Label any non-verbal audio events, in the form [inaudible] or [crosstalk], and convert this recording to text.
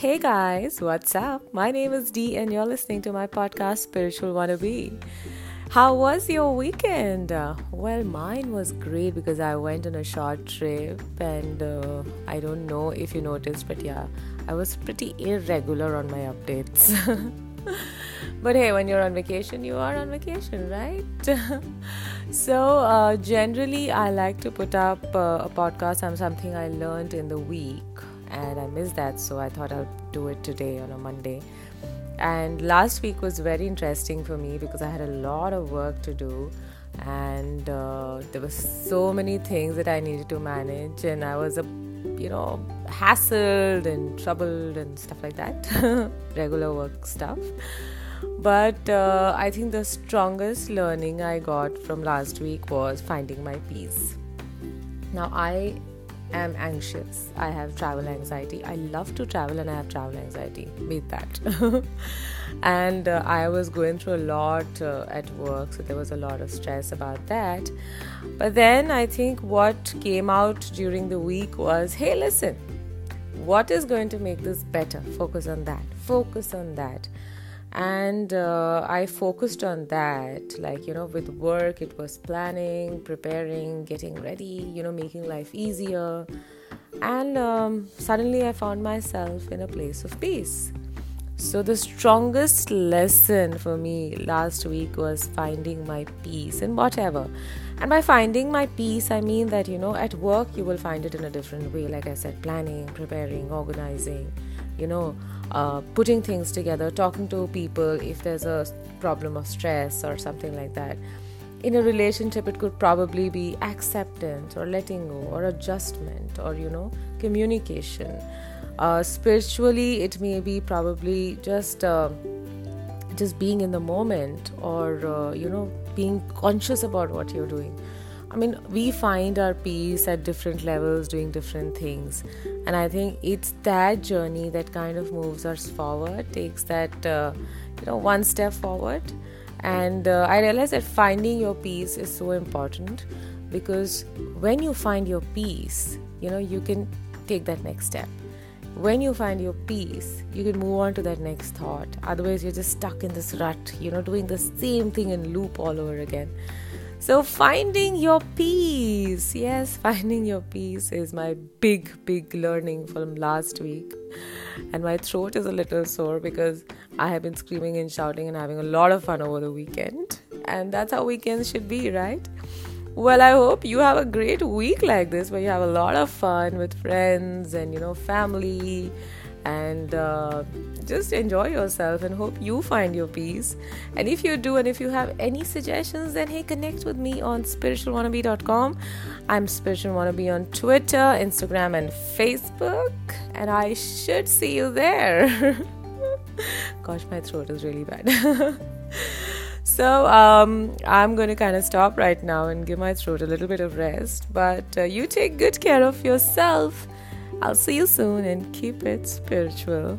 Hey guys, what's up? My name is Dee, and you're listening to my podcast Spiritual Wannabe. How was your weekend? Well, mine was great because I went on a short trip, and uh, I don't know if you noticed, but yeah, I was pretty irregular on my updates. [laughs] but hey, when you're on vacation, you are on vacation, right? [laughs] so, uh, generally, I like to put up uh, a podcast on something I learned in the week, and I missed that, so I thought I'll do it today on a Monday. And last week was very interesting for me because I had a lot of work to do and uh, there were so many things that I needed to manage, and I was a you know hassled and troubled and stuff like that, [laughs] regular work stuff. But uh, I think the strongest learning I got from last week was finding my peace. Now I am anxious. I have travel anxiety. I love to travel and I have travel anxiety. Beat that. [laughs] and uh, I was going through a lot uh, at work, so there was a lot of stress about that. But then I think what came out during the week was hey, listen, what is going to make this better? Focus on that. Focus on that and uh, i focused on that. Like you know with work it was planning preparing getting ready you know making life easier. And um, suddenly i found myself in a place of peace. So the strongest lesson for me last week was finding my peace in whatever. And by finding my peace i mean that you know at work you will find it in a different way. Like i said planning preparing organizing you know uh, putting things together, talking to people if there's a problem of stress or something like that. In a relationship, it could probably be acceptance or letting go or adjustment or, you know, communication. Uh, spiritually, it may be probably just. Uh, just being in the moment or uh, you know being conscious about what you're doing I mean, we find our peace at different levels doing different things. And I think it's that journey that kind of moves us forward, takes that, uh, you know, one step forward. And uh, I realize that finding your peace is so important because when you find your peace, you know, you can take that next step. When you find your peace, you can move on to that next thought. Otherwise, you're just stuck in this rut, you know, doing the same thing in loop all over again. So, finding your peace. Yes, [laughs] finding your peace is my big, big learning from last week. And my throat is a little sore because I have been screaming and shouting and having a lot of fun over the weekend. And that's how weekends should be, right? Well, I hope you have a great week like this where you have a lot of fun with friends and, you know, family and uh, just enjoy yourself and hope you find your peace. And if you do and if you have any suggestions then hey connect with me on spiritualwannabe.com i'm spiritual wannabe on twitter instagram and facebook. And i should see you there. [laughs] Gosh my throat is really bad. [laughs] So um, i'm going to kind of stop right now and give my throat a little bit of rest. But uh, you take good care of yourself I'll see you soon and keep it spiritual.